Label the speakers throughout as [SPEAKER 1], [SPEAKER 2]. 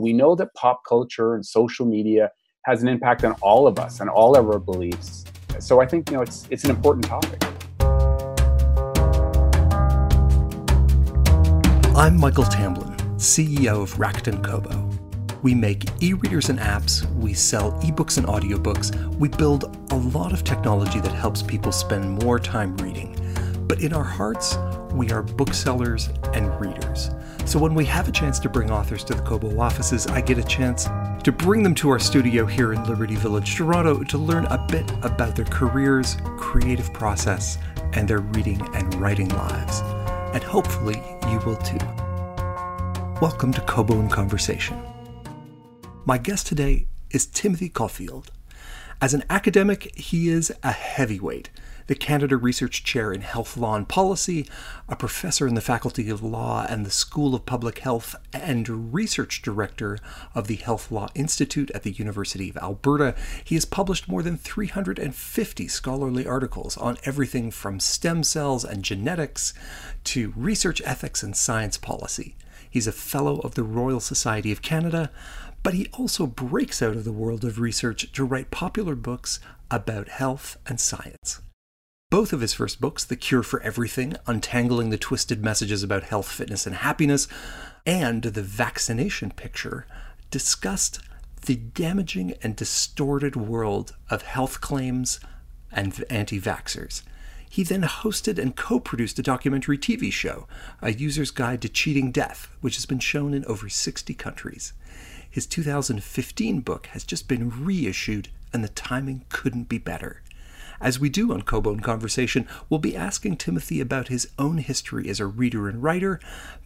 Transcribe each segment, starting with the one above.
[SPEAKER 1] We know that pop culture and social media has an impact on all of us and all of our beliefs. So I think you know it's it's an important topic.
[SPEAKER 2] I'm Michael Tamblyn, CEO of Rakuten Kobo. We make e readers and apps, we sell ebooks and audiobooks, we build a lot of technology that helps people spend more time reading. But in our hearts, we are booksellers and readers. So when we have a chance to bring authors to the Kobo offices, I get a chance to bring them to our studio here in Liberty Village, Toronto, to learn a bit about their careers, creative process, and their reading and writing lives. And hopefully, you will too. Welcome to Kobo in Conversation. My guest today is Timothy Caulfield. As an academic, he is a heavyweight the Canada Research Chair in Health Law and Policy, a professor in the Faculty of Law and the School of Public Health, and research director of the Health Law Institute at the University of Alberta. He has published more than 350 scholarly articles on everything from stem cells and genetics to research ethics and science policy. He's a fellow of the Royal Society of Canada, but he also breaks out of the world of research to write popular books about health and science. Both of his first books, The Cure for Everything, Untangling the Twisted Messages About Health, Fitness, and Happiness, and The Vaccination Picture, discussed the damaging and distorted world of health claims and anti vaxxers. He then hosted and co produced a documentary TV show, A User's Guide to Cheating Death, which has been shown in over 60 countries. His 2015 book has just been reissued, and the timing couldn't be better. As we do on Kobo in Conversation, we'll be asking Timothy about his own history as a reader and writer,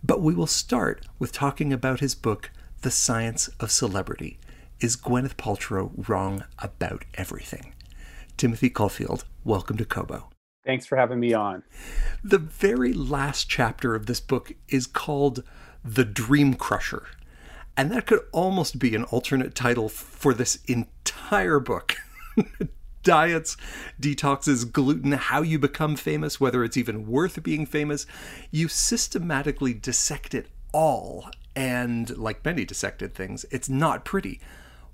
[SPEAKER 2] but we will start with talking about his book, The Science of Celebrity. Is Gwyneth Paltrow wrong about everything? Timothy Caulfield, welcome to Kobo.
[SPEAKER 1] Thanks for having me on.
[SPEAKER 2] The very last chapter of this book is called The Dream Crusher. And that could almost be an alternate title for this entire book. diets, detoxes, gluten, how you become famous, whether it's even worth being famous. You systematically dissect it all. And like many dissected things, it's not pretty.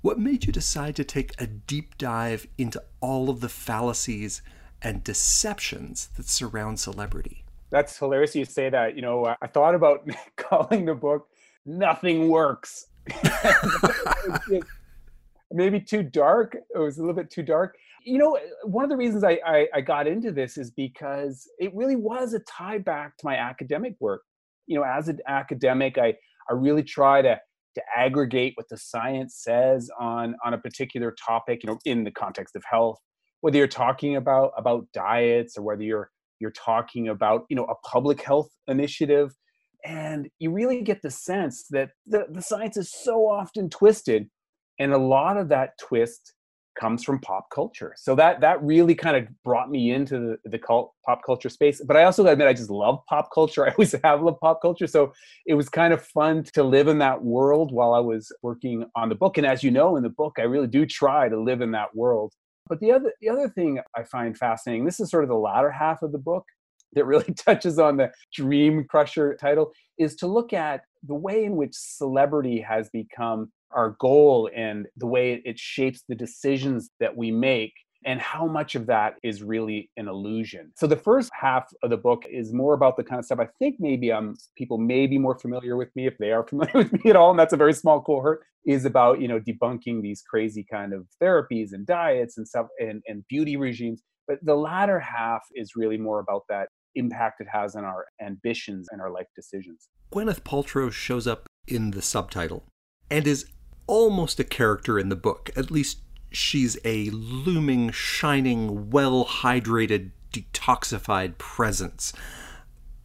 [SPEAKER 2] What made you decide to take a deep dive into all of the fallacies and deceptions that surround celebrity?
[SPEAKER 1] That's hilarious you say that. You know, I thought about calling the book Nothing Works. maybe too dark. It was a little bit too dark you know one of the reasons I, I, I got into this is because it really was a tie back to my academic work. You know as an academic i i really try to to aggregate what the science says on on a particular topic you know in the context of health. Whether you're talking about about diets or whether you're you're talking about you know a public health initiative and you really get the sense that the, the science is so often twisted and a lot of that twist comes from pop culture. So that that really kind of brought me into the, the cult pop culture space. But I also admit I just love pop culture. I always have loved pop culture. So it was kind of fun to live in that world while I was working on the book. And as you know in the book, I really do try to live in that world. But the other the other thing I find fascinating, this is sort of the latter half of the book that really touches on the dream crusher title, is to look at the way in which celebrity has become our goal and the way it shapes the decisions that we make and how much of that is really an illusion. So the first half of the book is more about the kind of stuff I think maybe um people may be more familiar with me if they are familiar with me at all, and that's a very small cohort, is about, you know, debunking these crazy kind of therapies and diets and stuff and, and beauty regimes. But the latter half is really more about that impact it has on our ambitions and our life decisions.
[SPEAKER 2] Gwyneth Paltrow shows up in the subtitle and is almost a character in the book. At least she's a looming, shining, well hydrated, detoxified presence.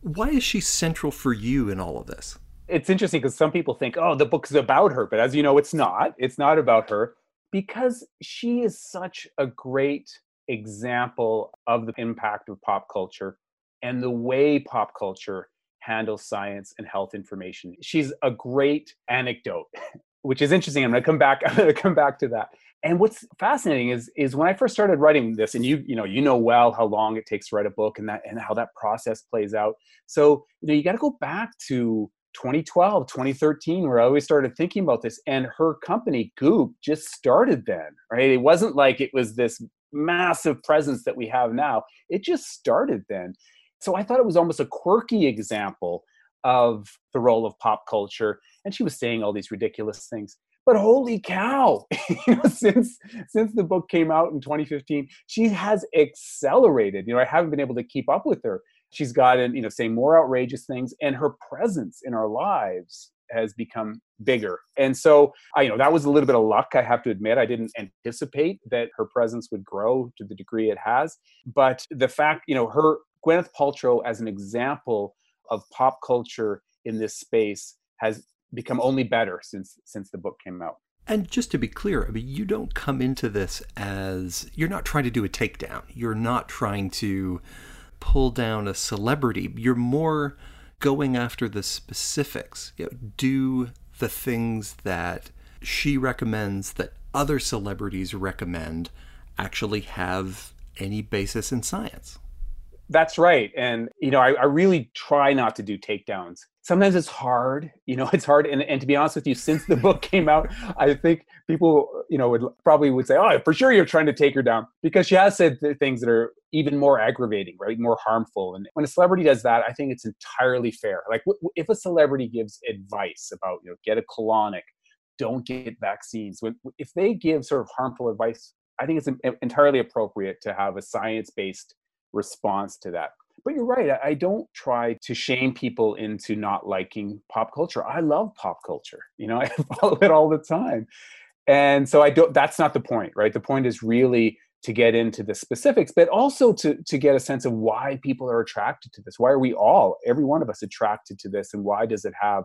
[SPEAKER 2] Why is she central for you in all of this?
[SPEAKER 1] It's interesting because some people think, oh, the book is about her. But as you know, it's not. It's not about her because she is such a great example of the impact of pop culture and the way pop culture handles science and health information. She's a great anecdote which is interesting. I'm going to come back. I'm going to come back to that. And what's fascinating is is when I first started writing this, and you you know you know well how long it takes to write a book and that and how that process plays out. So you know you got to go back to 2012, 2013, where I always started thinking about this. And her company, Goop, just started then, right? It wasn't like it was this massive presence that we have now. It just started then. So I thought it was almost a quirky example of the role of pop culture. And she was saying all these ridiculous things. But holy cow, you know, since since the book came out in 2015, she has accelerated. You know, I haven't been able to keep up with her she's gotten you know saying more outrageous things and her presence in our lives has become bigger and so I, you know that was a little bit of luck i have to admit i didn't anticipate that her presence would grow to the degree it has but the fact you know her gwyneth paltrow as an example of pop culture in this space has become only better since since the book came out
[SPEAKER 2] and just to be clear, I mean, you don't come into this as you're not trying to do a takedown. You're not trying to pull down a celebrity. You're more going after the specifics. You know, do the things that she recommends that other celebrities recommend actually have any basis in science?
[SPEAKER 1] That's right. And, you know, I, I, really try not to do takedowns. Sometimes it's hard, you know, it's hard. And, and to be honest with you, since the book came out, I think people, you know, would probably would say, oh, for sure you're trying to take her down because she has said things that are even more aggravating, right? More harmful. And when a celebrity does that, I think it's entirely fair. Like w- if a celebrity gives advice about, you know, get a colonic, don't get vaccines, if they give sort of harmful advice, I think it's entirely appropriate to have a science based response to that. But you're right. I don't try to shame people into not liking pop culture. I love pop culture. You know, I follow it all the time. And so I don't that's not the point, right? The point is really to get into the specifics, but also to to get a sense of why people are attracted to this. Why are we all, every one of us, attracted to this, and why does it have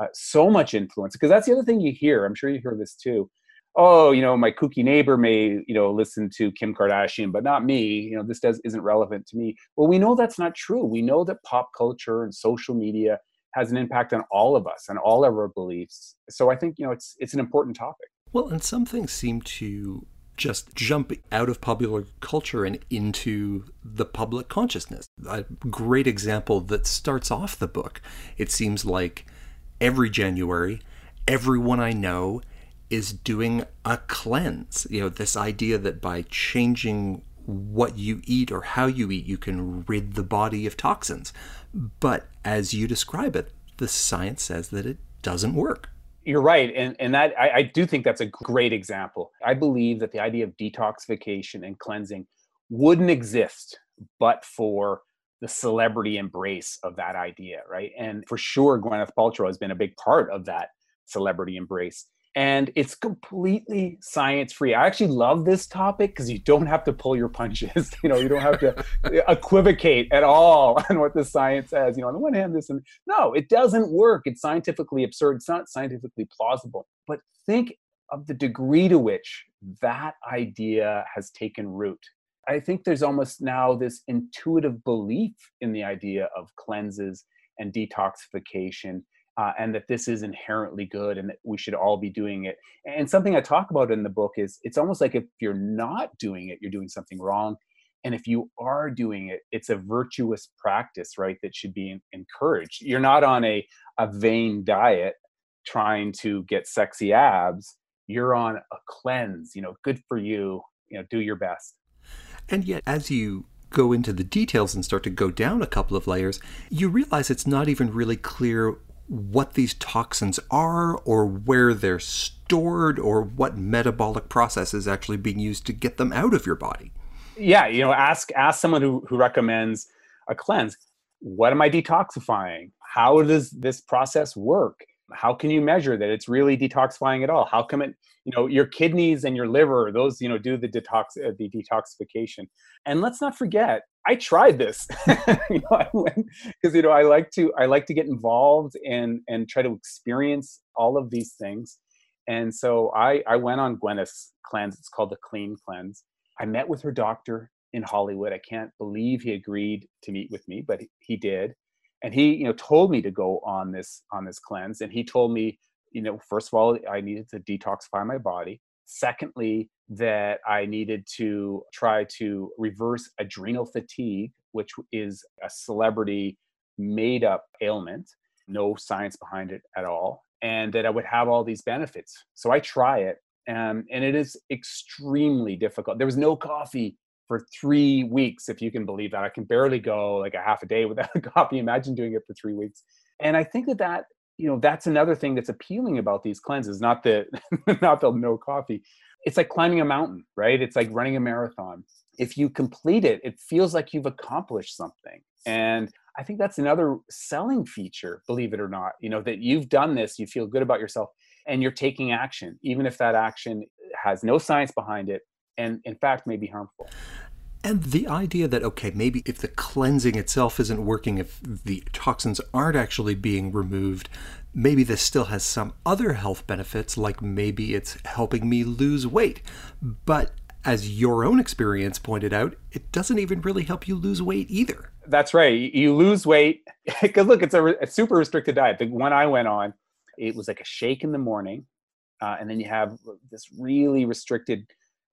[SPEAKER 1] uh, so much influence? Because that's the other thing you hear. I'm sure you hear this too oh, you know, my kooky neighbor may, you know, listen to Kim Kardashian, but not me. You know, this does isn't relevant to me. Well, we know that's not true. We know that pop culture and social media has an impact on all of us and all of our beliefs. So I think, you know, it's it's an important topic.
[SPEAKER 2] Well, and some things seem to just jump out of popular culture and into the public consciousness. A great example that starts off the book. It seems like every January, everyone I know is doing a cleanse. You know, this idea that by changing what you eat or how you eat, you can rid the body of toxins. But as you describe it, the science says that it doesn't work.
[SPEAKER 1] You're right. And, and that I, I do think that's a great example. I believe that the idea of detoxification and cleansing wouldn't exist but for the celebrity embrace of that idea, right? And for sure, Gwyneth Paltrow has been a big part of that celebrity embrace and it's completely science free. I actually love this topic because you don't have to pull your punches. you know, you don't have to equivocate at all on what the science says. You know, on the one hand, this and no, it doesn't work. It's scientifically absurd. It's not scientifically plausible. But think of the degree to which that idea has taken root. I think there's almost now this intuitive belief in the idea of cleanses and detoxification uh, and that this is inherently good and that we should all be doing it. And something I talk about in the book is it's almost like if you're not doing it, you're doing something wrong. And if you are doing it, it's a virtuous practice, right? That should be encouraged. You're not on a, a vain diet trying to get sexy abs. You're on a cleanse, you know, good for you, you know, do your best.
[SPEAKER 2] And yet, as you go into the details and start to go down a couple of layers, you realize it's not even really clear what these toxins are or where they're stored or what metabolic process is actually being used to get them out of your body.
[SPEAKER 1] Yeah, you know, ask ask someone who, who recommends a cleanse. What am I detoxifying? How does this process work? How can you measure that it's really detoxifying at all? How come it, you know, your kidneys and your liver, those, you know, do the detox, uh, the detoxification. And let's not forget, I tried this. you know, because you know I like to I like to get involved and and try to experience all of these things. And so I I went on Gwyneth's cleanse. It's called the Clean Cleanse. I met with her doctor in Hollywood. I can't believe he agreed to meet with me, but he did. And he you know told me to go on this on this cleanse. And he told me you know first of all I needed to detoxify my body. Secondly, that I needed to try to reverse adrenal fatigue, which is a celebrity made up ailment. no science behind it at all, and that I would have all these benefits. So I try it, and, and it is extremely difficult. There was no coffee for three weeks, if you can believe that. I can barely go like a half a day without a coffee. Imagine doing it for three weeks. And I think that that you know that's another thing that's appealing about these cleanses. Not the not the no coffee. It's like climbing a mountain, right? It's like running a marathon. If you complete it, it feels like you've accomplished something. And I think that's another selling feature, believe it or not. You know that you've done this, you feel good about yourself, and you're taking action, even if that action has no science behind it and in fact may be harmful.
[SPEAKER 2] And the idea that, okay, maybe if the cleansing itself isn't working, if the toxins aren't actually being removed, maybe this still has some other health benefits, like maybe it's helping me lose weight. But as your own experience pointed out, it doesn't even really help you lose weight either.
[SPEAKER 1] That's right. You lose weight because look, it's a, a, super restricted diet. The one I went on, it was like a shake in the morning, uh, and then you have this really restricted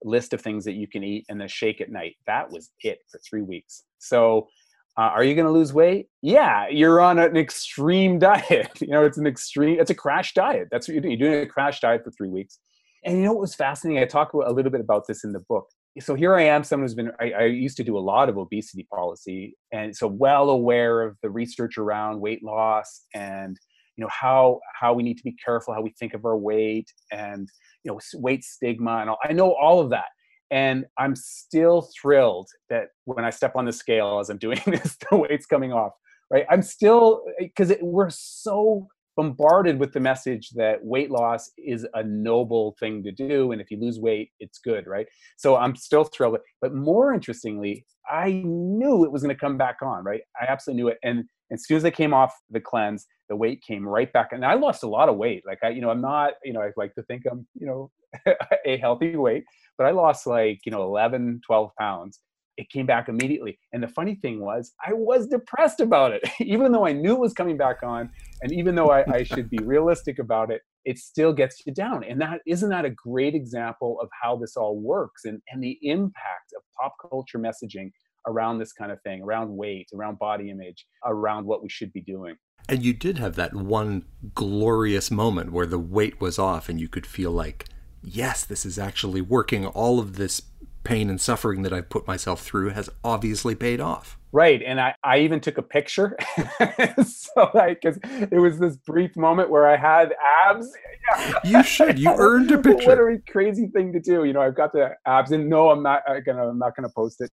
[SPEAKER 1] list of things that you can eat and then shake at night. That was it for three weeks. So, uh, are you going to lose weight? Yeah, you're on an extreme diet. you know, it's an extreme, it's a crash diet. That's what you're doing. You're doing a crash diet for three weeks. And you know what was fascinating? I talk a little bit about this in the book. So here I am, someone who's been, I, I used to do a lot of obesity policy. And so well aware of the research around weight loss and, you know, how, how we need to be careful, how we think of our weight and, you know weight stigma and all, i know all of that. And i'm still thrilled that when i step on the scale as i'm doing this the weight's coming off right? I'm still eh, because we're so bombarded with the message that weight loss is a noble thing to do and if you lose weight it's good right so i'm still thrilled but more interestingly i knew it was going to come back on right i absolutely knew it and as soon as I came off the cleanse, the weight came right back. And I lost a lot of weight. Like I, you know, I'm not, you know, I like to think I'm, you know, a healthy weight, but I lost like, you know, 11, 12 pounds. It came back immediately. And the funny thing was, I was depressed about it. even though I knew it was coming back on, and even though I, I should be realistic about it, it still gets you down. And that isn't that a great example of how this all works and, and the impact of pop culture messaging around this kind of thing, around weight, around body image, around what we should be doing.
[SPEAKER 2] And you did have that one glorious moment where the weight was off and you could feel like, yes, this is actually working. All of this pain and suffering that I've put myself through has obviously paid off.
[SPEAKER 1] Right. And I, I even took a picture. so like it was this brief moment where I had abs.
[SPEAKER 2] you should. You earned a picture.
[SPEAKER 1] Literally crazy thing to do. You know, I've got the abs and no, I'm not gonna I'm not gonna post it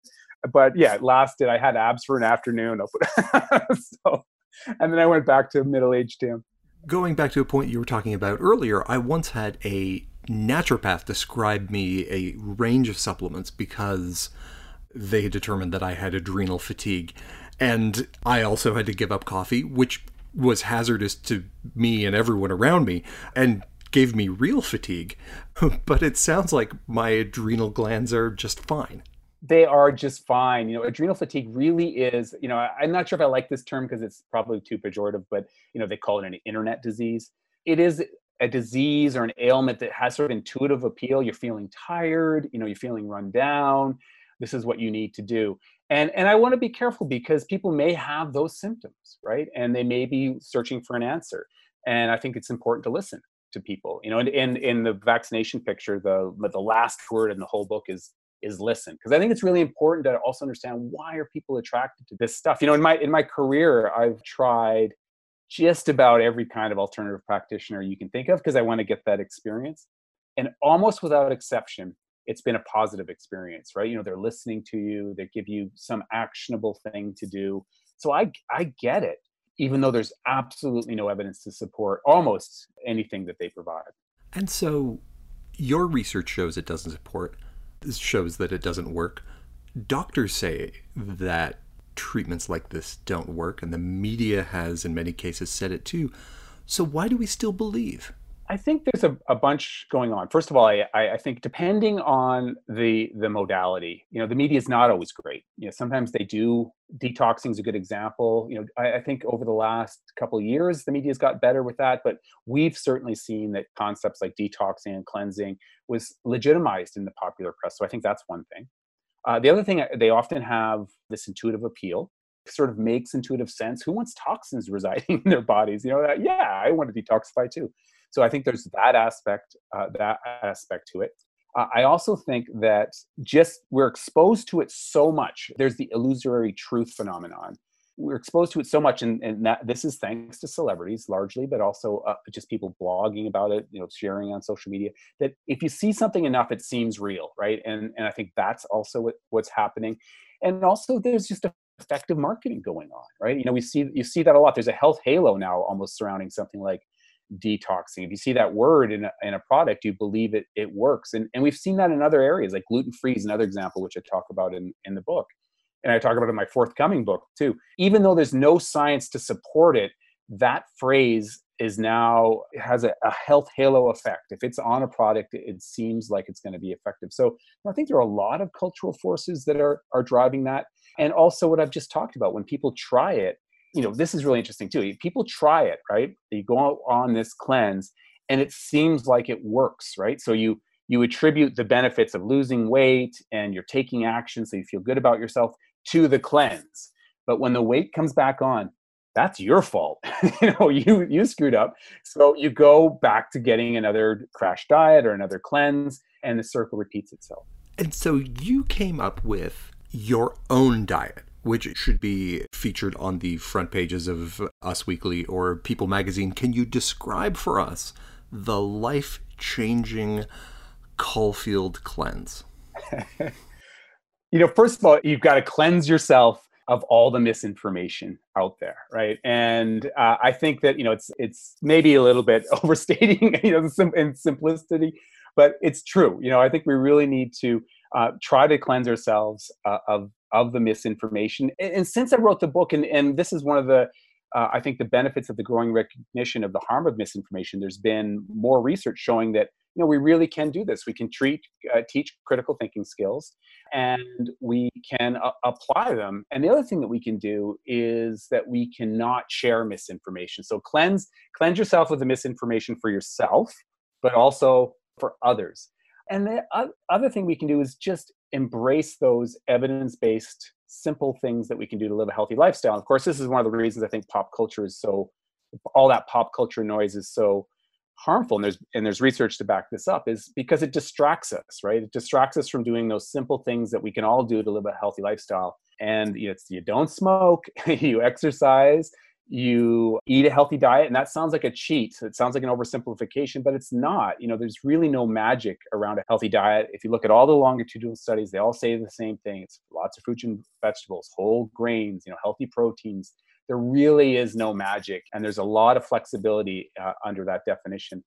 [SPEAKER 1] but yeah, it lasted. I had abs for an afternoon. so, and then I went back to middle aged Tim.
[SPEAKER 2] Going back to a point you were talking about earlier, I once had a naturopath described me a range of supplements because they determined that I had adrenal fatigue. And I also had to give up coffee, which was hazardous to me and everyone around me, and gave me real fatigue. but it sounds like my adrenal glands are just fine
[SPEAKER 1] they are just fine. You know, adrenal fatigue really is, you know, I'm not sure if I like this term because it's probably too pejorative, but, you know, they call it an internet disease. It is a disease or an ailment that has sort of intuitive appeal. You're feeling tired, you know, you're feeling run down. This is what you need to do. And, and I want to be careful because people may have those symptoms, right? And they may be searching for an answer. And I think it's important to listen to people. You know, and in, in the vaccination picture, the the last word in the whole book is is listen because i think it's really important to also understand why are people attracted to this stuff you know in my in my career i've tried just about every kind of alternative practitioner you can think of because i want to get that experience. And almost without exception it's been a positive experience right? You know they're listening to you they give you some actionable thing to do. So i i get it even though there's absolutely no evidence to support almost anything that they provide.
[SPEAKER 2] And so your research shows it doesn't support shows that it doesn't work. Doctors say that treatments like this don't work, and the media has, in many cases, said it too. So, why do we still believe?
[SPEAKER 1] I think there's a, a bunch going on. First of all, I, I think depending on the the modality, you know, the media is not always great. You know, sometimes they do detoxing is a good example. You know, I, I think over the last couple years, the media's got better with that, but we've certainly seen that concepts like detoxing and cleansing was legitimized in the popular press. So I think that's one thing. Uh, the other thing, they often have this intuitive appeal. sort of makes intuitive sense. Who wants toxins residing in their bodies? You know, that, yeah, I want to detoxify too. So I think there's that aspect, uh, that aspect to it. Uh, I also think that just we're exposed to it so much. There's the illusory truth phenomenon. We're exposed to it so much, and, and that this is thanks to celebrities largely, but also uh, just people blogging about it, you know, sharing on social media. That if you see something enough, it seems real, right? And and I think that's also what, what's happening. And also, there's just effective marketing going on, right? You know, we see you see that a lot. There's a health halo now, almost surrounding something like detoxing. If you see that word in a, in a product, you believe it it works. And and we've seen that in other areas, like gluten free is another example, which I talk about in in the book, and I talk about in my forthcoming book too. Even though there's no science to support it, that phrase is now has a, a health halo effect. If it's on a product, it seems like it's going to be effective. So I think there are a lot of cultural forces that are are driving that, and also what I've just talked about. When people try it, you know, this is really interesting too. People try it, right? You go on this cleanse and it seems like it works, right? So you you attribute the benefits of losing weight and you're taking action so you feel good about yourself to the cleanse. But when the weight comes back on, that's your fault. you know, you you screwed up. So you go back to getting another crash diet or another cleanse and the circle repeats itself.
[SPEAKER 2] And so you came up with your own diet which should be featured on the front pages of Us Weekly or People Magazine. Can you describe for us the life changing Caulfield cleanse?
[SPEAKER 1] you know, first of all, you've got to cleanse yourself of all the misinformation out there, right? And uh, I think that you know it's it's maybe a little bit overstating, you know, in simplicity, but it's true. You know, I think we really need to uh, try to cleanse ourselves uh, of of the misinformation. And, and, since I wrote the book, and, and this is one of the uh, I think the benefits of the growing recognition of the harm of misinformation. There's been more research showing that you know we really can do this. We can treat uh, teach critical thinking skills, and we can uh, apply them. And the other thing that we can do is that we cannot share misinformation. So cleanse cleanse yourself of the misinformation for yourself, but also for others. And the other thing we can do is just embrace those evidence based, simple things that we can do to live a healthy lifestyle. Of course, this is one of the reasons I think pop culture is so, all that pop culture noise is so harmful and there's and there's research to back this up is because it distracts us right? It distracts us from doing those simple things that we can all do to live a healthy lifestyle. And you, know, you don't smoke you exercise you eat a healthy diet and that sounds like a cheat. It sounds like an oversimplification but it's not. You know there's really no magic around a healthy diet. If you look at all the longitudinal studies they all say the same thing. It's lots of fruits and vegetables whole grains you know healthy proteins there really is no magic and there's a lot of flexibility uh, under that definition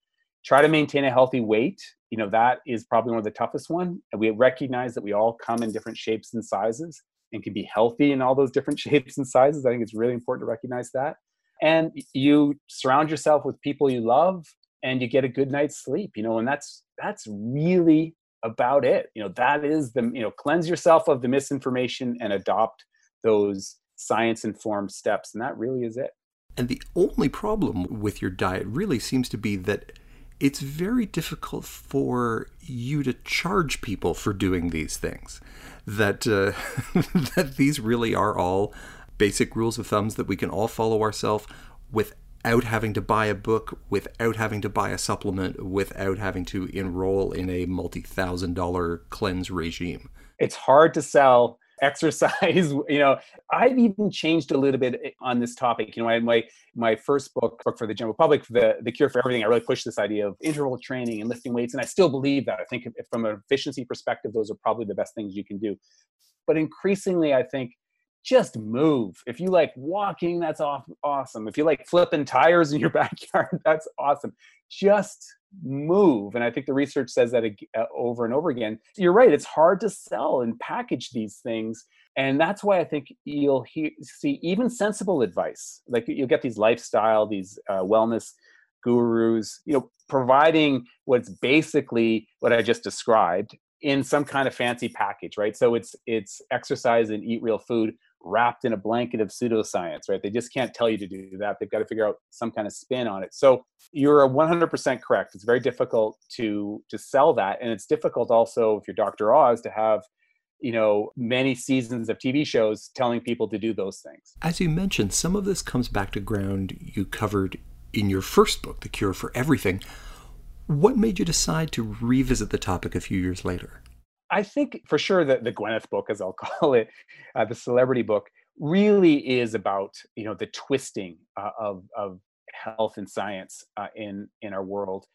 [SPEAKER 1] try to maintain a healthy weight you know that is probably one of the toughest one and we recognize that we all come in different shapes and sizes and can be healthy in all those different shapes and sizes. I think it's really important to recognize that. And you surround yourself with people you love and you get a good night's sleep, you know, and that's that's really about it. You know, that is the, you know, cleanse yourself of the misinformation and adopt those science informed steps. And that really is it.
[SPEAKER 2] And the only problem with your diet really seems to be that it's very difficult for you to charge people for doing these things. That uh, that these really are all basic rules of thumbs that we can all follow ourselves without having to buy a book, without having to buy a supplement, without having to enroll in a multi-thousand dollar cleanse regime.
[SPEAKER 1] It's hard to sell exercise you know i've even changed a little bit eh, on this topic you know my my first book book for the general public the the cure for everything i really pushed this idea of interval training and lifting weights and i still believe that i think if, from an efficiency perspective those are probably the best things you can do but increasingly i think just move. If you like walking, that's off, awesome. If you like flipping tires in your backyard, that's awesome. Just move. And i think the research says that uh, over and over again. You're right it's hard to sell and package these things. And that's why i think you'll see even sensible advice like you'll get these lifestyle these uh, wellness gurus you know providing what's basically what i just described in some kind of fancy package right? So it's it's exercise and eat real food wrapped in a blanket of pseudoscience, right? They just can't tell you to do that. They've got to figure out some kind of spin on it. So you're 100% correct. It's very difficult to to sell that, and it's difficult also if you're Dr. Oz to have you know many seasons of tv shows telling people to do those things
[SPEAKER 2] as you mentioned some of this comes back to ground you covered in your first book the cure for everything what made you decide to revisit the topic a few years later
[SPEAKER 1] i think for sure that the gwyneth book as i'll call it uh, the celebrity book really is about you know the twisting uh, of of health and science uh, in in our world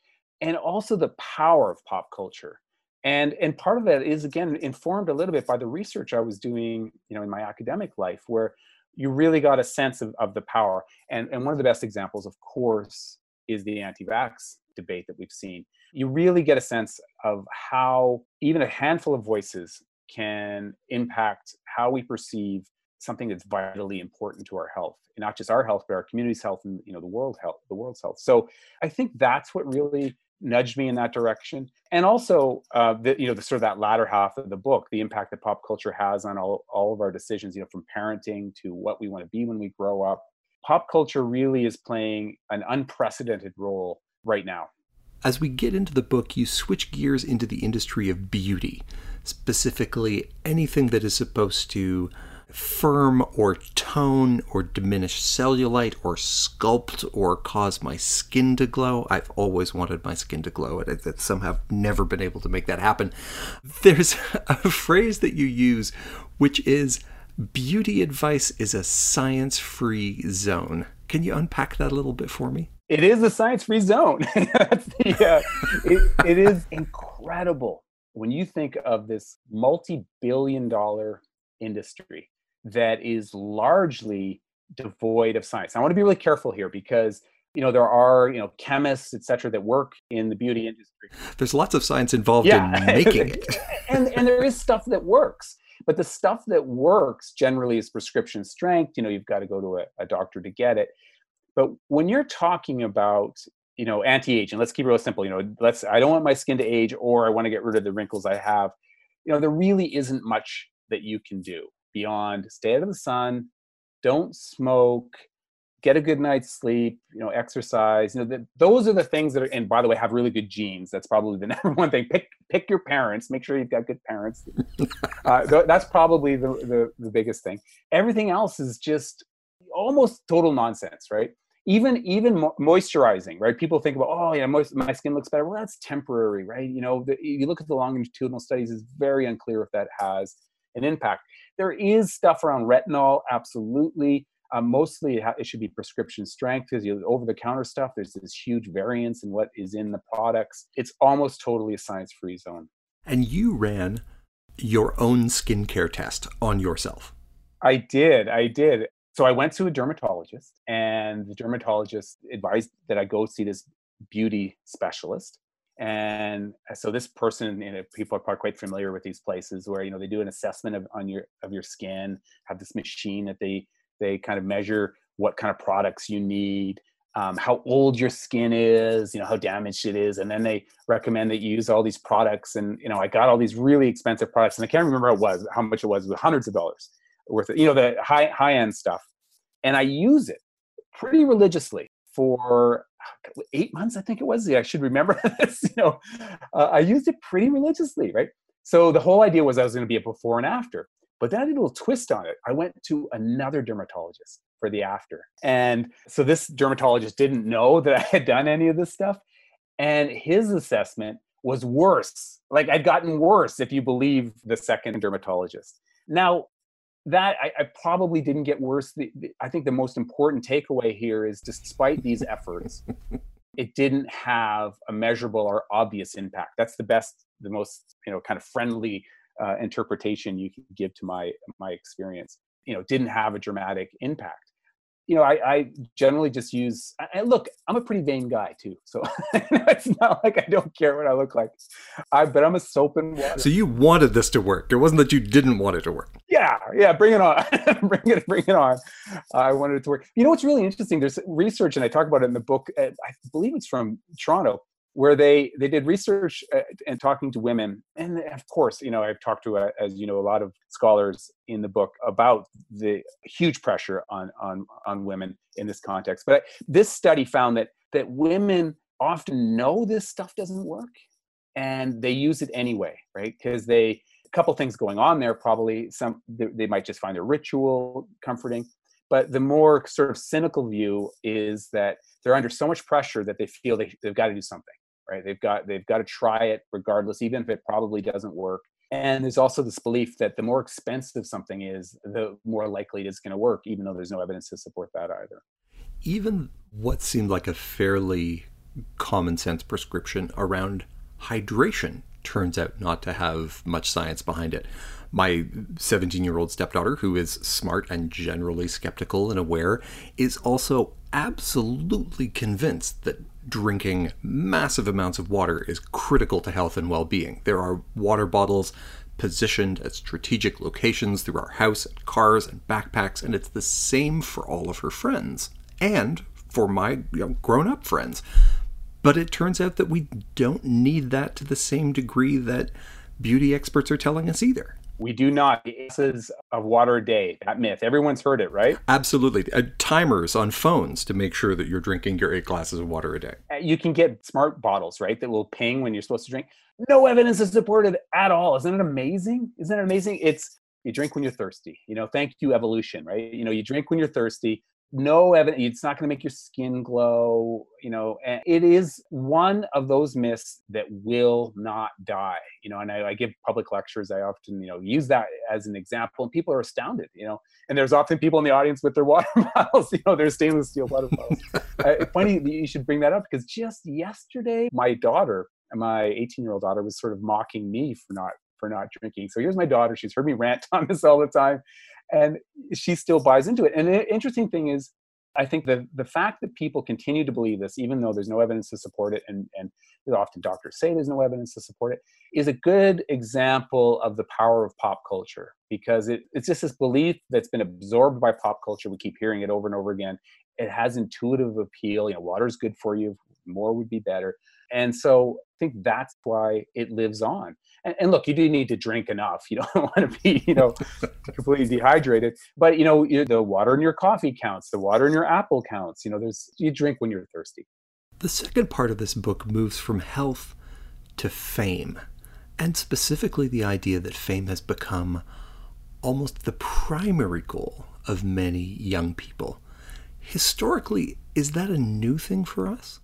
[SPEAKER 1] and also the power of pop culture. And and part of that is again informed a little bit by the research i was doing you know in my academic life where you really got a sense of, of the power. And and one of the best examples of course is the anti-vax debate that we've seen you really get a sense of how even a handful of voices can impact how we perceive something that's vitally important to our health and not just our health but our community's health and you know the world health the world's health. So i think that's what really nudged me in that direction. And also uh, the, you know the sort of that latter half of the book the impact that pop culture has on all, all of our decisions you know from parenting to what we want to be when we grow up. Pop culture really is playing an unprecedented role right now
[SPEAKER 2] as we get into the book you switch gears into the industry of beauty specifically anything that is supposed to firm or tone or diminish cellulite or sculpt or cause my skin to glow. I've always wanted my skin to glow, and I somehow never been able to make that happen. There's a phrase that you use, which is beauty advice is a science free zone. Can you unpack that a little bit for me?
[SPEAKER 1] It is a science free zone. the, uh, it, it is incredible when you think of this multi billion dollar industry that is largely devoid of science. I want to be really careful here because you know there are you know chemists etc that work in the beauty industry
[SPEAKER 2] there's lots of science involved yeah. in making it
[SPEAKER 1] and and there is stuff that works but the stuff that works generally is prescription strength you know you've got to go to a, a doctor to get it but when you're talking about you know anti-aging let's keep it real simple you know let's i don't want my skin to age or i want to get rid of the wrinkles i have you know there really isn't much that you can do beyond stay out of the sun, don't smoke, get a good night's sleep, you know, exercise. You know, the, those are the things that are. And by the way, have really good genes. That's probably the number one thing. Pick pick your parents. Make sure you've got good parents. uh, that's probably the, the the biggest thing. Everything else is just almost total nonsense, right? Even even mo- moisturizing, right? People think about, oh yeah, moist, my skin looks better. Well, that's temporary, right? You know, the, you look at the longitudinal studies; it's very unclear if that has an impact. There is stuff around retinol, absolutely. Um, mostly it, should be prescription strength because you over the counter stuff there's this huge variance in what is in the products it's almost totally a science free zone
[SPEAKER 2] and you ran your own skincare test on yourself
[SPEAKER 1] i did i did so i went to a dermatologist and the dermatologist advised that i go see this beauty specialist. And uh, so this person you know people are quite familiar with these places where you know they do an assessment of on your of your skin have this machine that they they kind of measure what kind of products you need um, how old your skin is you know how damaged it is and then they recommend that you use all these products. And you know i got all these really expensive products and i can't remember what it was how much it was it was hundreds of dollars worth it. you know the high high end stuff and i use it pretty religiously for eight months, I think it was. I should remember this. You know, uh, I used it pretty religiously, right? So the whole idea was I was going to be a before and after. But then I did a little twist on it. I went to another dermatologist for the after. And so this dermatologist didn't know that I had done any of this stuff. And his assessment was worse. Like I'd gotten worse if you believe the second dermatologist. Now, that I, I, probably didn't get worse. The, the, I think the most important takeaway here is despite these efforts, it didn't have a measurable or obvious impact. That's the best, the most you know kind of friendly uh, interpretation you can give to my my experience. You know, didn't have a dramatic impact you know, I, I generally just use. I, look, I'm a pretty vain guy too, so it's not like I don't care what I look like. I, but I'm a soap and water.
[SPEAKER 2] So you wanted this to work. It wasn't that you didn't want it to work.
[SPEAKER 1] Yeah, yeah. Bring it on. bring it. Bring it on. I wanted it to work. You know what's really interesting? There's research, and I talk about it in the book. Uh, I believe it's from Toronto, where they they did research uh, and talking to women. And of course you know i've talked to uh, as you know a lot of scholars in the book about the huge pressure on on on women in this context. But this study found that that women often know this stuff doesn't work and they use it anyway right? Because they a couple things going on there. Probably some they, might just find a ritual comforting, but the more sort of cynical view is that they're under so much pressure that they feel they, they've got to do something right? They've got they've got to try it regardless even if it probably doesn't work. And there's also this belief that the more expensive something is the more likely it is going to work even though there's no evidence to support that either.
[SPEAKER 2] Even what seemed like a fairly common sense prescription around hydration turns out not to have much science behind it. My 17 year old stepdaughter, who is smart and generally skeptical and aware, is also absolutely convinced that drinking massive amounts of water is critical to health and well being. There are water bottles positioned at strategic locations through our house and cars and backpacks, and it's the same for all of her friends and for my you know, grown up friends. But it turns out that we don't need that to the same degree that beauty experts are telling us either.
[SPEAKER 1] We do not. Ounces of water a day, that myth. Everyone's heard it, right?
[SPEAKER 2] Absolutely. Uh, timers on phones to make sure that you're drinking your eight glasses of water a day.
[SPEAKER 1] Uh, you can get smart bottles, right? That will ping when you're supposed to drink. No evidence is supported at all. Isn't it amazing? Isn't it amazing? It's you drink when you're thirsty. You know, thank you, evolution, right? You know, you drink when you're thirsty no evidence it's not going to make your skin glow you know and it is one of those myths that will not die you know and I, I, give public lectures i often you know use that as an example and people are astounded you know and there's often people in the audience with their water bottles you know their stainless steel water bottles. Uh, funny you should bring that up because just yesterday my daughter my 18 year old daughter was sort of mocking me for not for not drinking so here's my daughter she's heard me rant on this all the time and she still buys into it. And the interesting thing is, I think the the fact that people continue to believe this, even though there's no evidence to support it, and and often doctors say there's no evidence to support it, is a good example of the power of pop culture because it, it's just this belief that's been absorbed by pop culture. We keep hearing it over and over again. It has intuitive appeal. You know, water's good for you. More would be better. And so think that's why it lives on. And, and, look, you do need to drink enough. You don't want to be, you know, completely dehydrated. But you know, the water in your coffee counts. The water in your apple counts. You know, there's you drink when you're thirsty.
[SPEAKER 2] The second part of this book moves from health to fame, and specifically the idea that fame has become almost the primary goal of many young people. Historically, is that a new thing for us?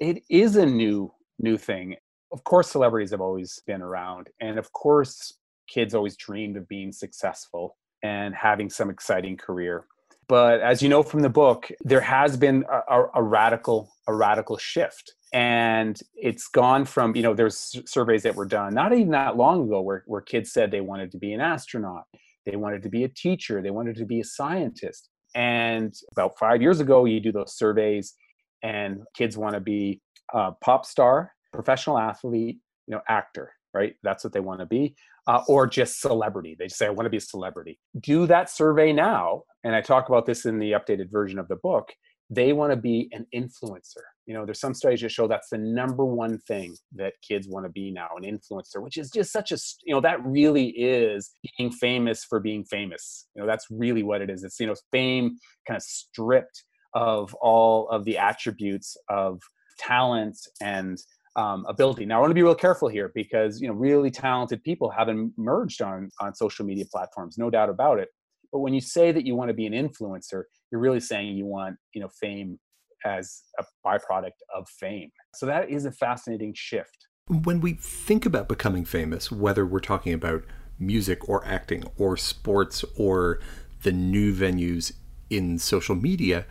[SPEAKER 1] it is a new new thing. Of course, celebrities have always been around, and of course, kids always dreamed of being successful and having some exciting career. But as you know from the book, there has been a, a, a radical a radical shift and it's gone from you know there's surveys that were done not even that long ago where, where kids said they wanted to be an astronaut they wanted to be a teacher they wanted to be a scientist and about five years ago you do those surveys and kids want to be a pop star, professional athlete, you know, actor, right? That's what they want to be, uh, or just celebrity. They say, I want to be a celebrity. Do that survey now. And I talk about this in the updated version of the book. They want to be an influencer. You know, there's some studies that show that's the number one thing that kids want to be now an influencer, which is just such a, you know, that really is being famous for being famous. You know, that's really what it is. It's, you know, fame kind of stripped of all of the attributes of talent and um, ability. Now, I want to be real careful here because you know really talented people have emerged on on social media platforms, no doubt about it. But when you say that you want to be an influencer, you're really saying you want you know fame as a byproduct of fame. So that is a fascinating shift.
[SPEAKER 2] When we think about becoming famous, whether we're talking about music or acting or sports or the new venues in social media,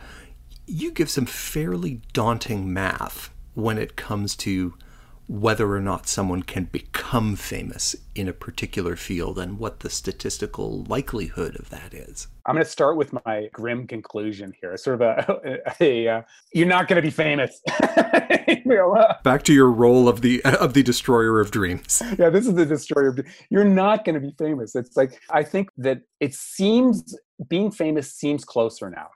[SPEAKER 2] you give some fairly daunting math when it comes to whether or not someone can become famous in a particular field and what the statistical likelihood of that is.
[SPEAKER 1] I'm going to start with my grim conclusion here. Sort of a, a, a uh, you're not going to be famous.
[SPEAKER 2] Back to your role of the of the destroyer of dreams.
[SPEAKER 1] Yeah, this is the destroyer of. You're not going to be famous. It's like I think that it seems being famous seems closer now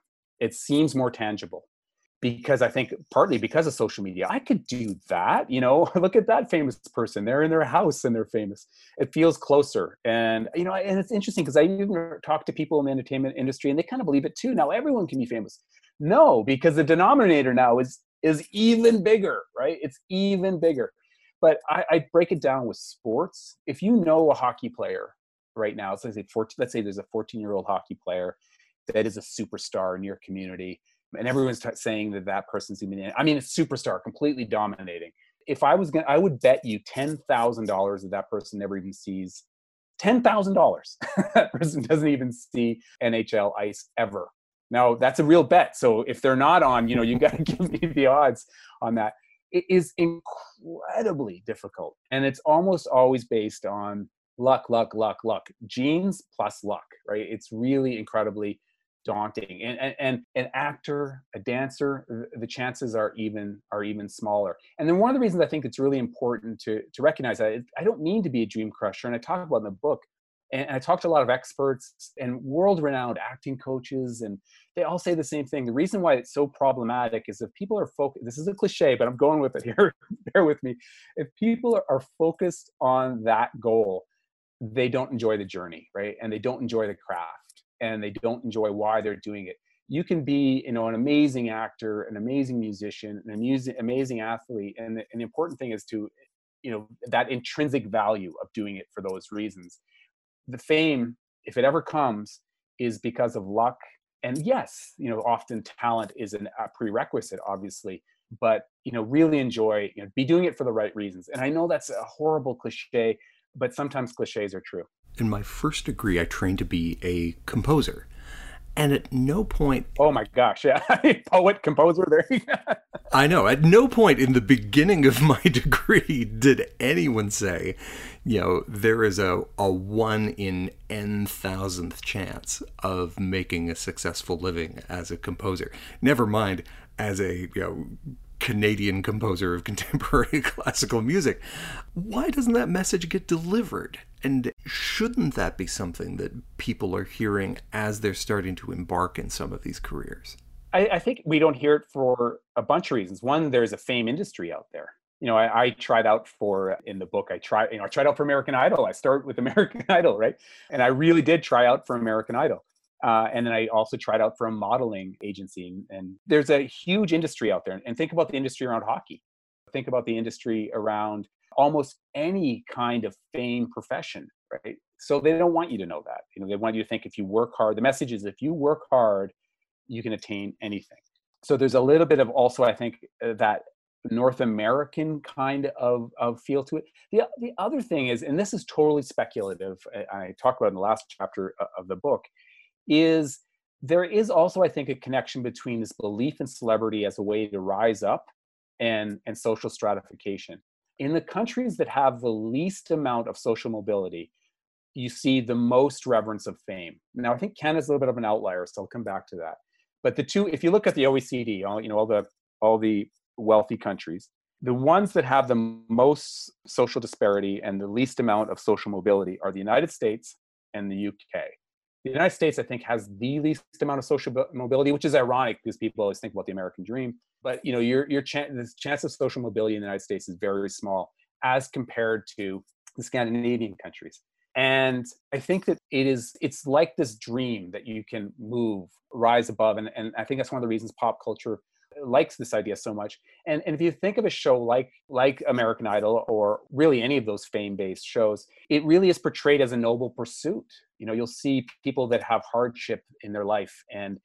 [SPEAKER 1] it seems more tangible because I think partly because of social media, I could do that. You know, look at that famous person. They're in their house and they're famous. It feels closer. And, you know, and it's interesting because I even talk to people in the entertainment industry and they kind of believe it too. Now everyone can be famous. No, because the denominator now is is even bigger, right? It's even bigger. but I, I break it down with sports. If you know a hockey player right now, so let's say 14, let's say there's a 14 year old hockey player that is a superstar in your community, and everyone's t- saying that that person's even I mean, a superstar, completely dominating. If I was going, to I would bet you ten thousand dollars that that person never even sees ten thousand dollars. that person doesn't even see NHL ice ever. Now that's a real bet. So if they're not on, you know, you got to give me the odds on that. It is incredibly difficult, and it's almost always based on luck, luck, luck, luck. Genes plus luck, right? It's really incredibly daunting. And, and, and an actor a dancer the chances are even are even smaller. And then one of the reasons i think it's really important to to recognize that i don't mean to be a dream crusher and i talk about in the book and i talked to a lot of experts and world renowned acting coaches and they all say the same thing. The reason why it's so problematic is if people are focused this is a cliche but i'm going with it here bear with me. If people are, are focused on that goal they don't enjoy the journey right? And they don't enjoy the craft and they don't enjoy why they're doing it. You can be you know an amazing actor an amazing musician an amazing, amazing athlete and the, and the important thing is to you know that intrinsic value of doing it for those reasons. The fame if it ever comes is because of luck. And yes you know often talent is an, a prerequisite obviously but you know really enjoy you know be doing it for the right reasons. And i know that's a horrible cliche but sometimes cliches are true
[SPEAKER 2] in my first degree, I trained to be a composer. And at no point.
[SPEAKER 1] Oh my gosh, yeah. Poet, composer, there
[SPEAKER 2] I know. At no point in the beginning of my degree did anyone say, you know, there is a, a one in n thousandth chance of making a successful living as a composer. Never mind as a, you know, Canadian composer of contemporary classical music. Why doesn't that message get delivered? And shouldn't that be something that people are hearing as they're starting to embark in some of these careers?
[SPEAKER 1] I, I think we don't hear it for a bunch of reasons. One, there's a fame industry out there. You know, I, I tried out for uh, in the book. I tried, you know, I tried out for American Idol. I started with American Idol, right? And I really did try out for American Idol uh, and then I also tried out for a modeling agency. And there's a huge industry out there. And think about the industry around hockey. Think about the industry around almost any kind of fame profession, right? So they don't want you to know that. You know, they want you to think if you work hard. The message is if you work hard, you can attain anything. So there's a little bit of also, I think, uh, that North American kind of, of feel to it. The, the other thing is, and this is totally speculative, I, I talk about in the last chapter uh, of the book, is there is also i think a connection between this belief in celebrity as a way to rise up and and social stratification. In the countries that have the least amount of social mobility you see the most reverence of fame. Now i think canada's a little bit of an outlier so i'll come back to that. But the two if you look at the oecd all you know all the all the wealthy countries the ones that have the most social disparity and the least amount of social mobility are the united states and the uk the United States, I think, has the least amount of social mobility, which is ironic because people always think about the American dream. But you know, your your chance the chance of social mobility in the United States is very small as compared to the Scandinavian countries. And I think that it is it's like this dream that you can move, rise above, and and I think that's one of the reasons pop culture likes this idea so much. And, and if you think of a show like like American Idol or really any of those fame-based shows, it really is portrayed as a noble pursuit. You know, you'll see people that have hardship in their life and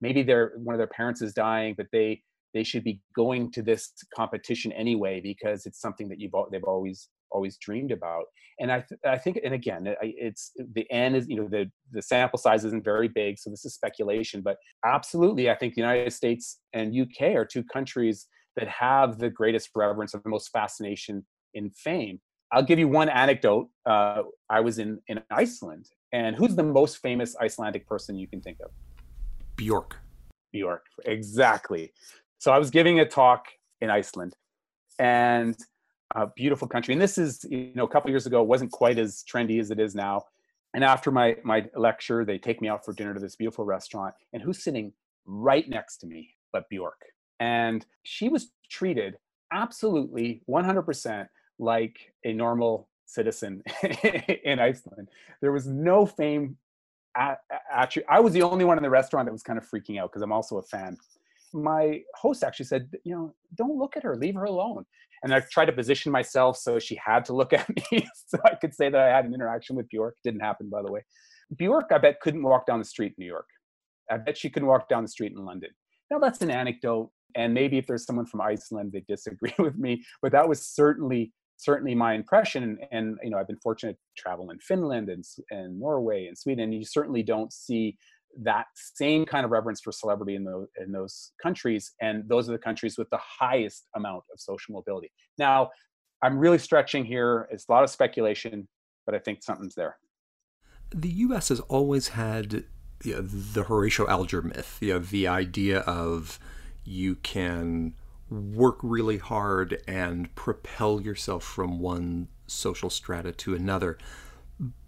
[SPEAKER 1] maybe their one of their parents is dying, but they they should be going to this competition anyway because it's something that you've they've always always dreamed about. And i th- i think and again it's the n is you know the the sample size isn't very big so this is speculation but absolutely i think the united states and uk are two countries that have the greatest reverence of the most fascination in fame. I'll give you one anecdote uh, i was in in iceland and who's the most famous icelandic person you can think of?
[SPEAKER 2] Bjork
[SPEAKER 1] bjork exactly. So i was giving a talk in iceland and a beautiful country. And this is, you know, a couple years ago, it wasn't quite as trendy as it is now. And after my my lecture, they take me out for dinner to this beautiful restaurant. And who's sitting right next to me but Bjork? And she was treated absolutely 100% like a normal citizen in Iceland. There was no fame actually I was the only one in the restaurant that was kind of freaking out because I'm also a fan. My host actually said, you know, don't look at her, leave her alone. And I tried to position myself so she had to look at me so I could say that I had an interaction with Bjork. Didn't happen, by the way. Bjork, I bet, couldn't walk down the street in New York. I bet she couldn't walk down the street in London. Now, that's an anecdote. And maybe if there's someone from Iceland, they disagree with me. But that was certainly certainly my impression and, you know i've been fortunate to travel in finland and, and norway and sweden and you certainly don't see that same kind of reverence for celebrity in those in those countries and those are the countries with the highest amount of social mobility. Now i'm really stretching here. It's a lot of speculation but i think something's there.
[SPEAKER 2] The us has always had you know, the horatio alger myth you know the idea of you can work really hard and propel yourself from one social strata to another.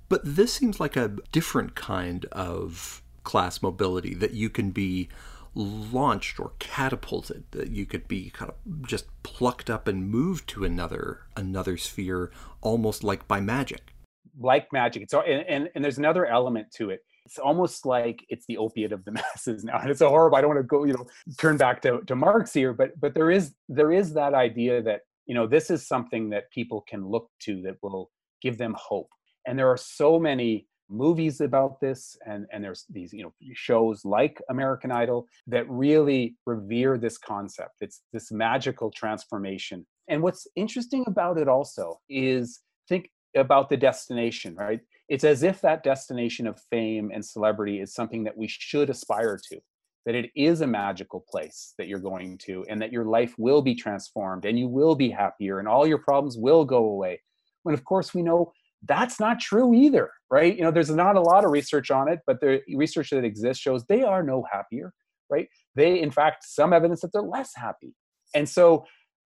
[SPEAKER 2] But this seems like a different kind of class mobility that you can be launched or catapulted that you could be kind of just plucked up and moved to another another sphere almost like by magic.
[SPEAKER 1] Like magic. So and, and, and there's another element to it. It's almost like it's the opiate of the masses now. And it's a horrible i don't want to go you know turn back to, to marx here but but there is there is that idea that you know this is something that people can look to that will give them hope. And there are so many movies about this and and there's these you know shows like american idol that really revere this concept. It's this magical transformation. And what's interesting about it also is think about the destination right? It's as if that destination of fame and celebrity is something that we should aspire to that it is a magical place that you're going to and that your life will be transformed and you will be happier and all your problems will go away. When of course we know that's not true either right? You know there's not a lot of research on it but the research that exists shows they are no happier right? They in fact some evidence that they're less happy. And so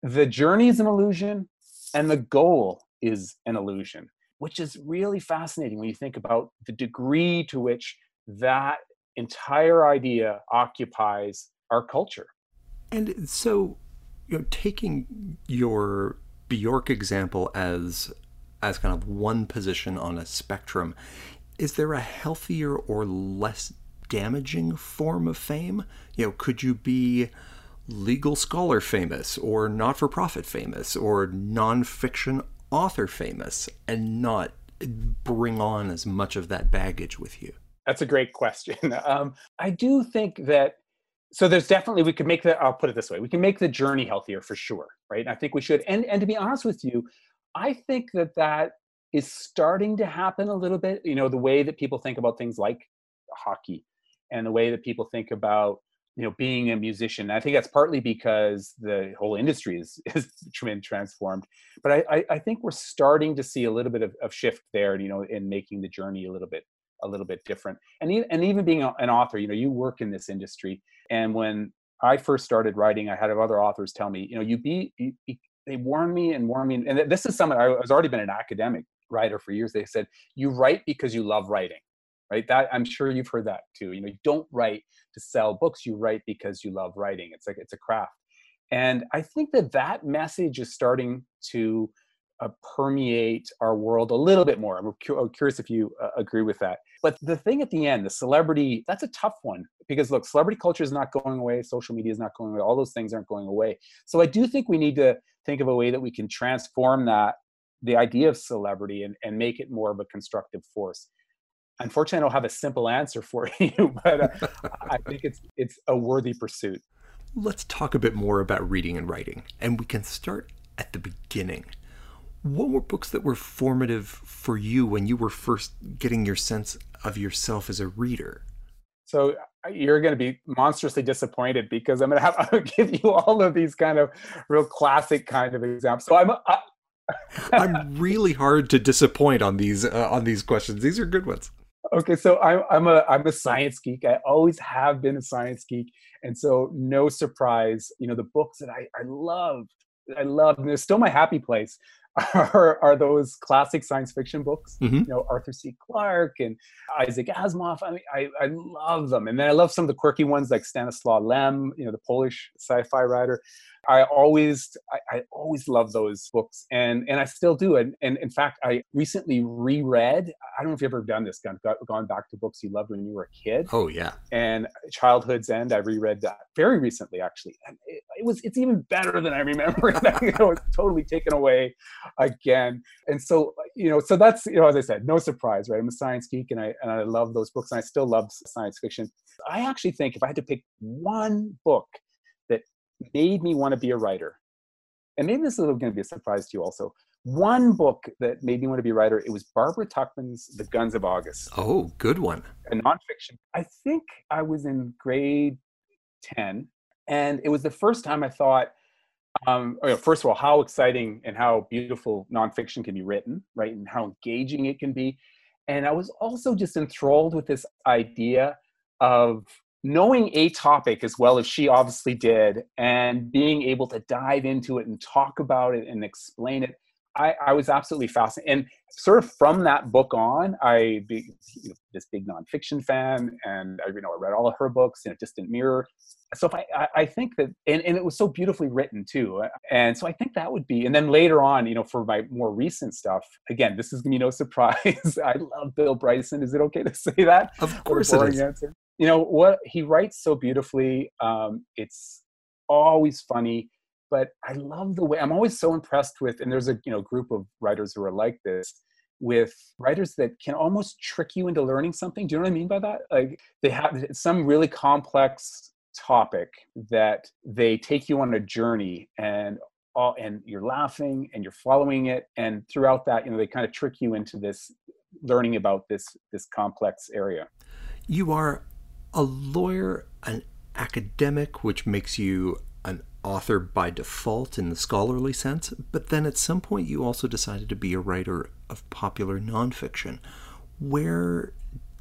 [SPEAKER 1] the journey is an illusion and the goal is an illusion which is really fascinating when you think about the degree to which that entire idea occupies our culture.
[SPEAKER 2] And so you know taking your bjork example as as kind of one position on a spectrum, is there a healthier or less damaging form of fame? You know, could you be legal scholar famous or not for profit famous or nonfiction author famous and not bring on as much of that baggage with you?
[SPEAKER 1] That's a great question. Um, I do think that so there's definitely we could make the I'll put it this way we can make the journey healthier for sure, right? I think we should. And and to be honest with you, I think that that is starting to happen a little bit. You know, the way that people think about things like hockey and the way that people think about you know being a musician i think that's partly because the whole industry is has been transformed but I, I, I think we're starting to see a little bit of, of shift there you know in making the journey a little bit a little bit different and even, and even being an author you know you work in this industry and when i first started writing i had other authors tell me you know you be you, they warn me and warn me and this is something i was already been an academic writer for years they said you write because you love writing right? That i'm sure you've heard that too you know you don't write to sell books you write because you love writing it's like it's a craft. And i think that that message is starting to uh, permeate our world a little bit more. I'm cu- curious if you uh, agree with that. But the thing at the end the celebrity that's a tough one because look celebrity culture is not going away social media is not going away all those things aren't going away. So i do think we need to think of a way that we can transform that the idea of celebrity and, and make it more of a constructive force. Unfortunately i don't have a simple answer for you but uh, i think it's it's a worthy pursuit.
[SPEAKER 2] Let's talk a bit more about reading and writing and we can start at the beginning. What were books that were formative for you when you were first getting your sense of yourself as a reader?
[SPEAKER 1] So you're going to be monstrously disappointed because i'm going to have to give you all of these kind of real classic kind of examples so i'm I,
[SPEAKER 2] I'm really hard to disappoint on these uh, on these questions. These are good ones.
[SPEAKER 1] Okay, so I'm I'm a I'm a science geek. I always have been a science geek, and so no surprise. You know the books that I I love, I love. And they're still my happy place. Are, are those classic science fiction books.
[SPEAKER 2] Mm-hmm.
[SPEAKER 1] You know, Arthur C. Clarke and Isaac Asimov. I mean, I, I love them. And then I love some of the quirky ones like Stanislaw Lem, you know, the Polish sci-fi writer. I always I, I, always love those books and and I still do and, and in fact I recently reread I don't know if you've ever done this gone, gone back to books you loved when you were a kid
[SPEAKER 2] oh yeah
[SPEAKER 1] and Childhood's End I reread that very recently actually and it, it was it's even better than I remember it you know, it's totally taken away again and so you know so that's you know as I said no surprise right I'm a science geek and I and I love those books and I still love science fiction I actually think if I had to pick one book that made me want to be a writer. And maybe this is going to be a surprise to you also. One book that made me want to be a writer, it was Barbara Tuchman's The Guns of August.
[SPEAKER 2] Oh, good one.
[SPEAKER 1] A nonfiction. I think I was in grade 10, and it was the first time I thought, um, oh, first of all, how exciting and how beautiful nonfiction can be written, right? And how engaging it can be. And I was also just enthralled with this idea of knowing a topic as well as she obviously did and being able to dive into it and talk about it and explain it I, I was absolutely fascinated and sort of from that book on i be you know, this big nonfiction fan and i you know i read all of her books in a distant mirror. So if I, I think that and, and it was so beautifully written too and so i think that would be and then later on you know for my more recent stuff again this is gonna be no surprise i love bill bryson. Is it okay to say that?
[SPEAKER 2] Of course it is.
[SPEAKER 1] answer. You know what he writes so beautifully um, it's always funny but i love the way i'm always so impressed with and there's a you know group of writers who are like this with writers that can almost trick you into learning something. Do you know what i mean by that? Like they have some really complex topic that they take you on a journey and all and you're laughing and you're following it and throughout that you know they kind of trick you into this learning about this this complex area.
[SPEAKER 2] You are a lawyer, an academic, which makes you an author by default in the scholarly sense, but then at some point you also decided to be a writer of popular nonfiction. Where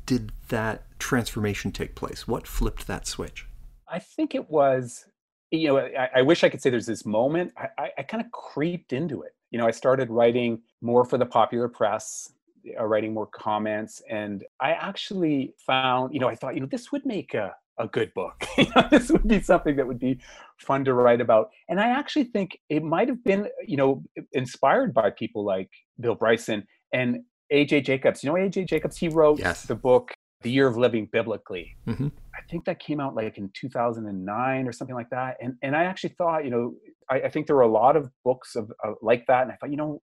[SPEAKER 2] did that transformation take place? What flipped that switch?
[SPEAKER 1] I think it was, you know, I, I wish I could say there's this moment. I, I, I kind of creeped into it. You know, I started writing more for the popular press uh, writing more comments. And I actually found, you know, I thought, you know, this would make a, a good book. this would be something that would be fun to write about. And I actually think it might have been, you know, inspired by people like Bill Bryson and AJ Jacobs. You know, AJ Jacobs, he wrote
[SPEAKER 2] yes.
[SPEAKER 1] the book, The Year of Living Biblically.
[SPEAKER 2] Mm-hmm.
[SPEAKER 1] I think that came out like in 2009 or something like that. And, and I actually thought, you know, I, I think there were a lot of books of, of like that. And I thought, you know,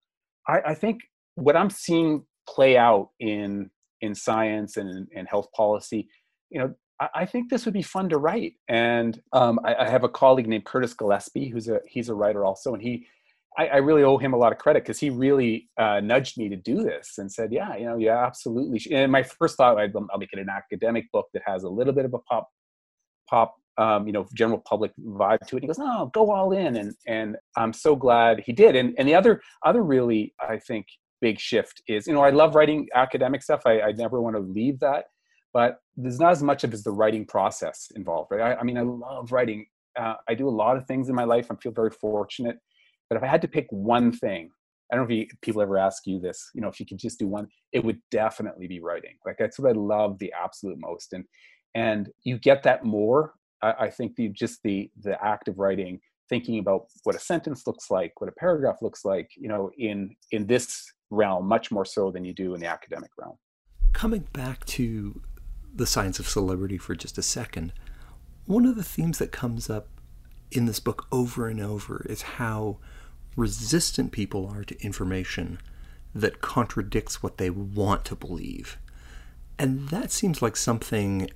[SPEAKER 1] I, I think what I'm seeing play out in in science and in health policy you know I, I, think this would be fun to write. And um, I, I, have a colleague named curtis gillespie who's a he's a writer also. And he I, I really owe him a lot of credit because he really uh, nudged me to do this and said yeah you know yeah absolutely. And my first thought I'd, i'll make it an academic book that has a little bit of a pop pop um, you know general public vibe to it. He goes no go all in. And and i'm so glad he did. And and the other other really i think big shift is you know i love writing academic stuff. I, I never want to leave that but there's not as much of as the writing process involved right i, I mean i love writing uh, i do a lot of things in my life i feel very fortunate but if i had to pick one thing i don't know if you, people ever ask you this you know if you could just do one it would definitely be writing like that's what i love the absolute most and and you get that more i, I think the just the the act of writing thinking about what a sentence looks like what a paragraph looks like you know in in this realm much more so than you do in the academic realm.
[SPEAKER 2] Coming back to the science of celebrity for just a second, one of the themes that comes up in this book over and over is how resistant people are to information that contradicts what they want to believe. And that seems like something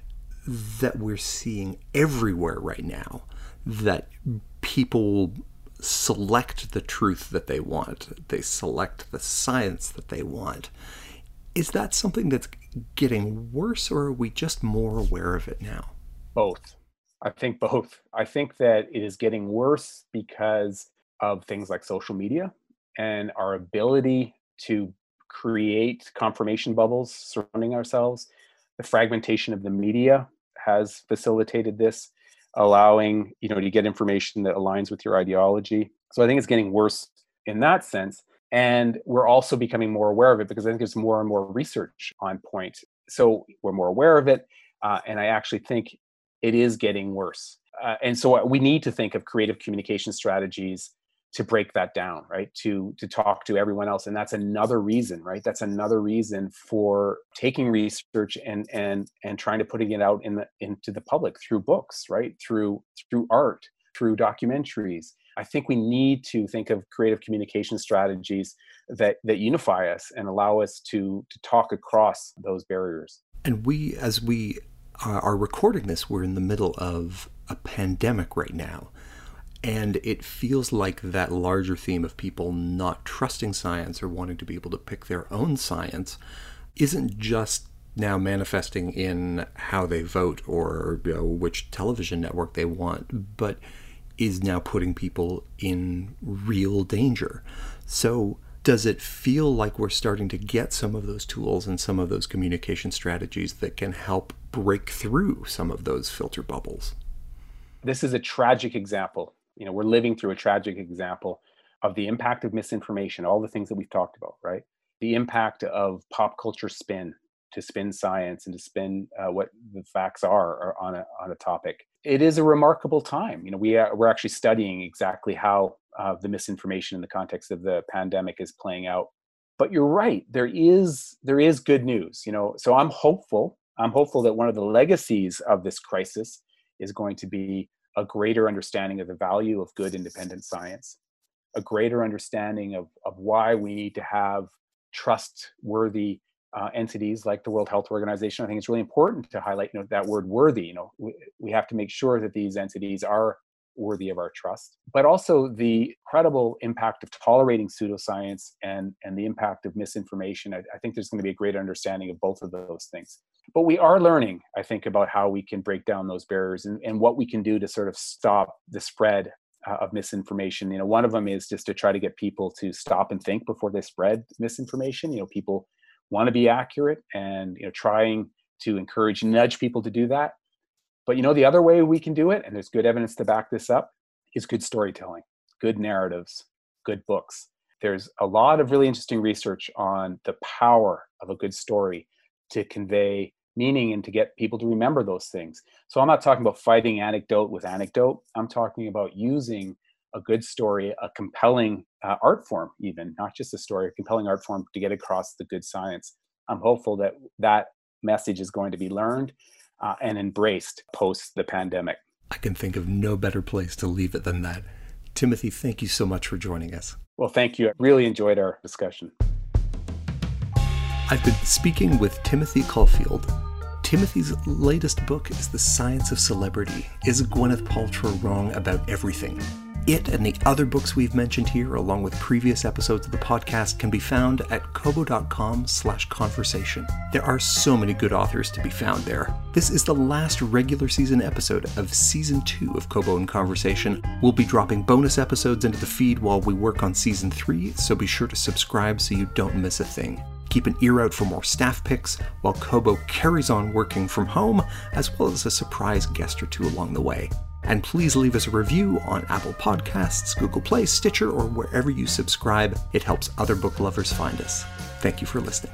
[SPEAKER 2] that we're seeing everywhere right now that people select the truth that they want, they select the science that they want. Is that something that's getting worse, or are we just more aware of it now?
[SPEAKER 1] Both. I think both. I think that it is getting worse because of things like social media and our ability to create confirmation bubbles surrounding ourselves. The fragmentation of the media has facilitated this allowing you know to get information that aligns with your ideology so i think it's getting worse in that sense And we're also becoming more aware of it because I think there's more and more research on point. So we're more aware of it. Uh, and I actually think it is getting worse. Uh, and so we need to think of creative communication strategies to break that down right to to talk to everyone else and that's another reason right that's another reason for taking research and and and trying to putting it out in the into the public through books right through through art through documentaries i think we need to think of creative communication strategies that that unify us and allow us to to talk across those barriers.
[SPEAKER 2] And we as we uh, are recording this we're in the middle of a pandemic right now. And it feels like that larger theme of people not trusting science or wanting to be able to pick their own science isn't just now manifesting in how they vote or you know, which television network they want, but is now putting people in real danger. So, does it feel like we're starting to get some of those tools and some of those communication strategies that can help break through some of those filter bubbles?
[SPEAKER 1] This is a tragic example you know we're living through a tragic example of the impact of misinformation all the things that we've talked about right the impact of pop culture spin to spin science and to spin uh, what the facts are, on a on a topic it is a remarkable time. You know we are, we're actually studying exactly how uh, the misinformation in the context of the pandemic is playing out. But you're right there is there is good news you know. So i'm hopeful i'm hopeful that one of the legacies of this crisis is going to be a greater understanding of the value of good independent science, a greater understanding of, of why we need to have trustworthy uh, entities like the World Health Organization. I think it's really important to highlight you know, that word worthy. You know, we, we have to make sure that these entities are worthy of our trust, but also the credible impact of tolerating pseudoscience and, and the impact of misinformation. I, I think there's going to be a great understanding of both of those things but we are learning i think about how we can break down those barriers and, and what we can do to sort of stop the spread uh, of misinformation you know one of them is just to try to get people to stop and think before they spread misinformation you know people want to be accurate and you know trying to encourage nudge people to do that but you know the other way we can do it and there's good evidence to back this up is good storytelling good narratives good books there's a lot of really interesting research on the power of a good story to convey meaning and to get people to remember those things. So I'm not talking about fighting anecdote with anecdote. I'm talking about using a good story, a compelling uh, art form, even not just a story, a compelling art form to get across the good science. I'm hopeful that that message is going to be learned uh, and embraced post the pandemic.
[SPEAKER 2] I can think of no better place to leave it than that. Timothy, thank you so much for joining us.
[SPEAKER 1] Well, thank you. I really enjoyed our discussion.
[SPEAKER 2] I've been speaking with Timothy Caulfield. Timothy's latest book is The Science of Celebrity. Is Gwyneth Paltrow wrong about everything? It and the other books we've mentioned here, along with previous episodes of the podcast, can be found at kobo.com slash conversation. There are so many good authors to be found there. This is the last regular season episode of season two of Kobo in Conversation. We'll be dropping bonus episodes into the feed while we work on season three, so be sure to subscribe so you don't miss a thing. Keep an ear out for more staff picks while Kobo carries on working from home, as well as a surprise guest or two along the way. And please leave us a review on Apple Podcasts, Google Play, Stitcher, or wherever you subscribe. It helps other book lovers find us. Thank you for listening.